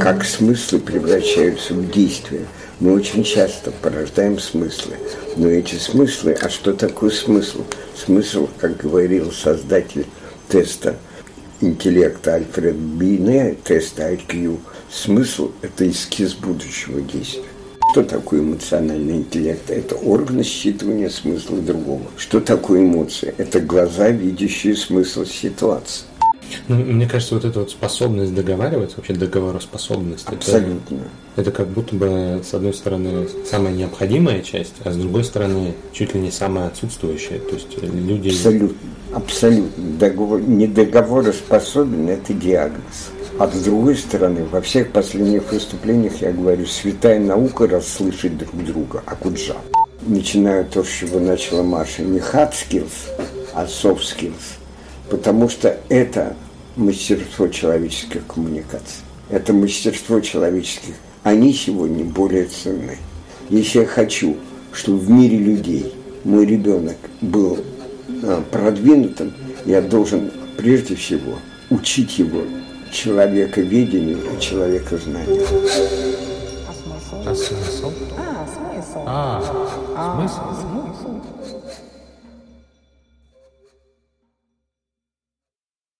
Как смыслы превращаются в действия. Мы очень часто порождаем смыслы. Но эти смыслы, а что такое смысл? Смысл, как говорил создатель теста интеллекта Альфред Бине, теста IQ, смысл – это эскиз будущего действия. Что такое эмоциональный интеллект? Это орган считывания смысла другого. Что такое эмоции? Это глаза, видящие смысл ситуации. Ну, мне кажется, вот эта вот способность договариваться, вообще договороспособность, Абсолютно. Это, это как будто бы, с одной стороны, самая необходимая часть, а с другой стороны, чуть ли не самая отсутствующая. То есть люди... Абсолютно. Абсолютно. Договор, недоговороспособен – это диагноз. А с другой стороны, во всех последних выступлениях я говорю, святая наука расслышать друг друга, а куджа. Начинаю то, с чего начала Маша, не hard skills, а soft skills. Потому что это мастерство человеческих коммуникаций. Это мастерство человеческих. Они сегодня более ценны. Если я хочу, чтобы в мире людей мой ребенок был а, продвинутым, я должен прежде всего учить его человековедению и человекознанию. А смысл? А смысл? А, смысл. А, А, смысл? смысл.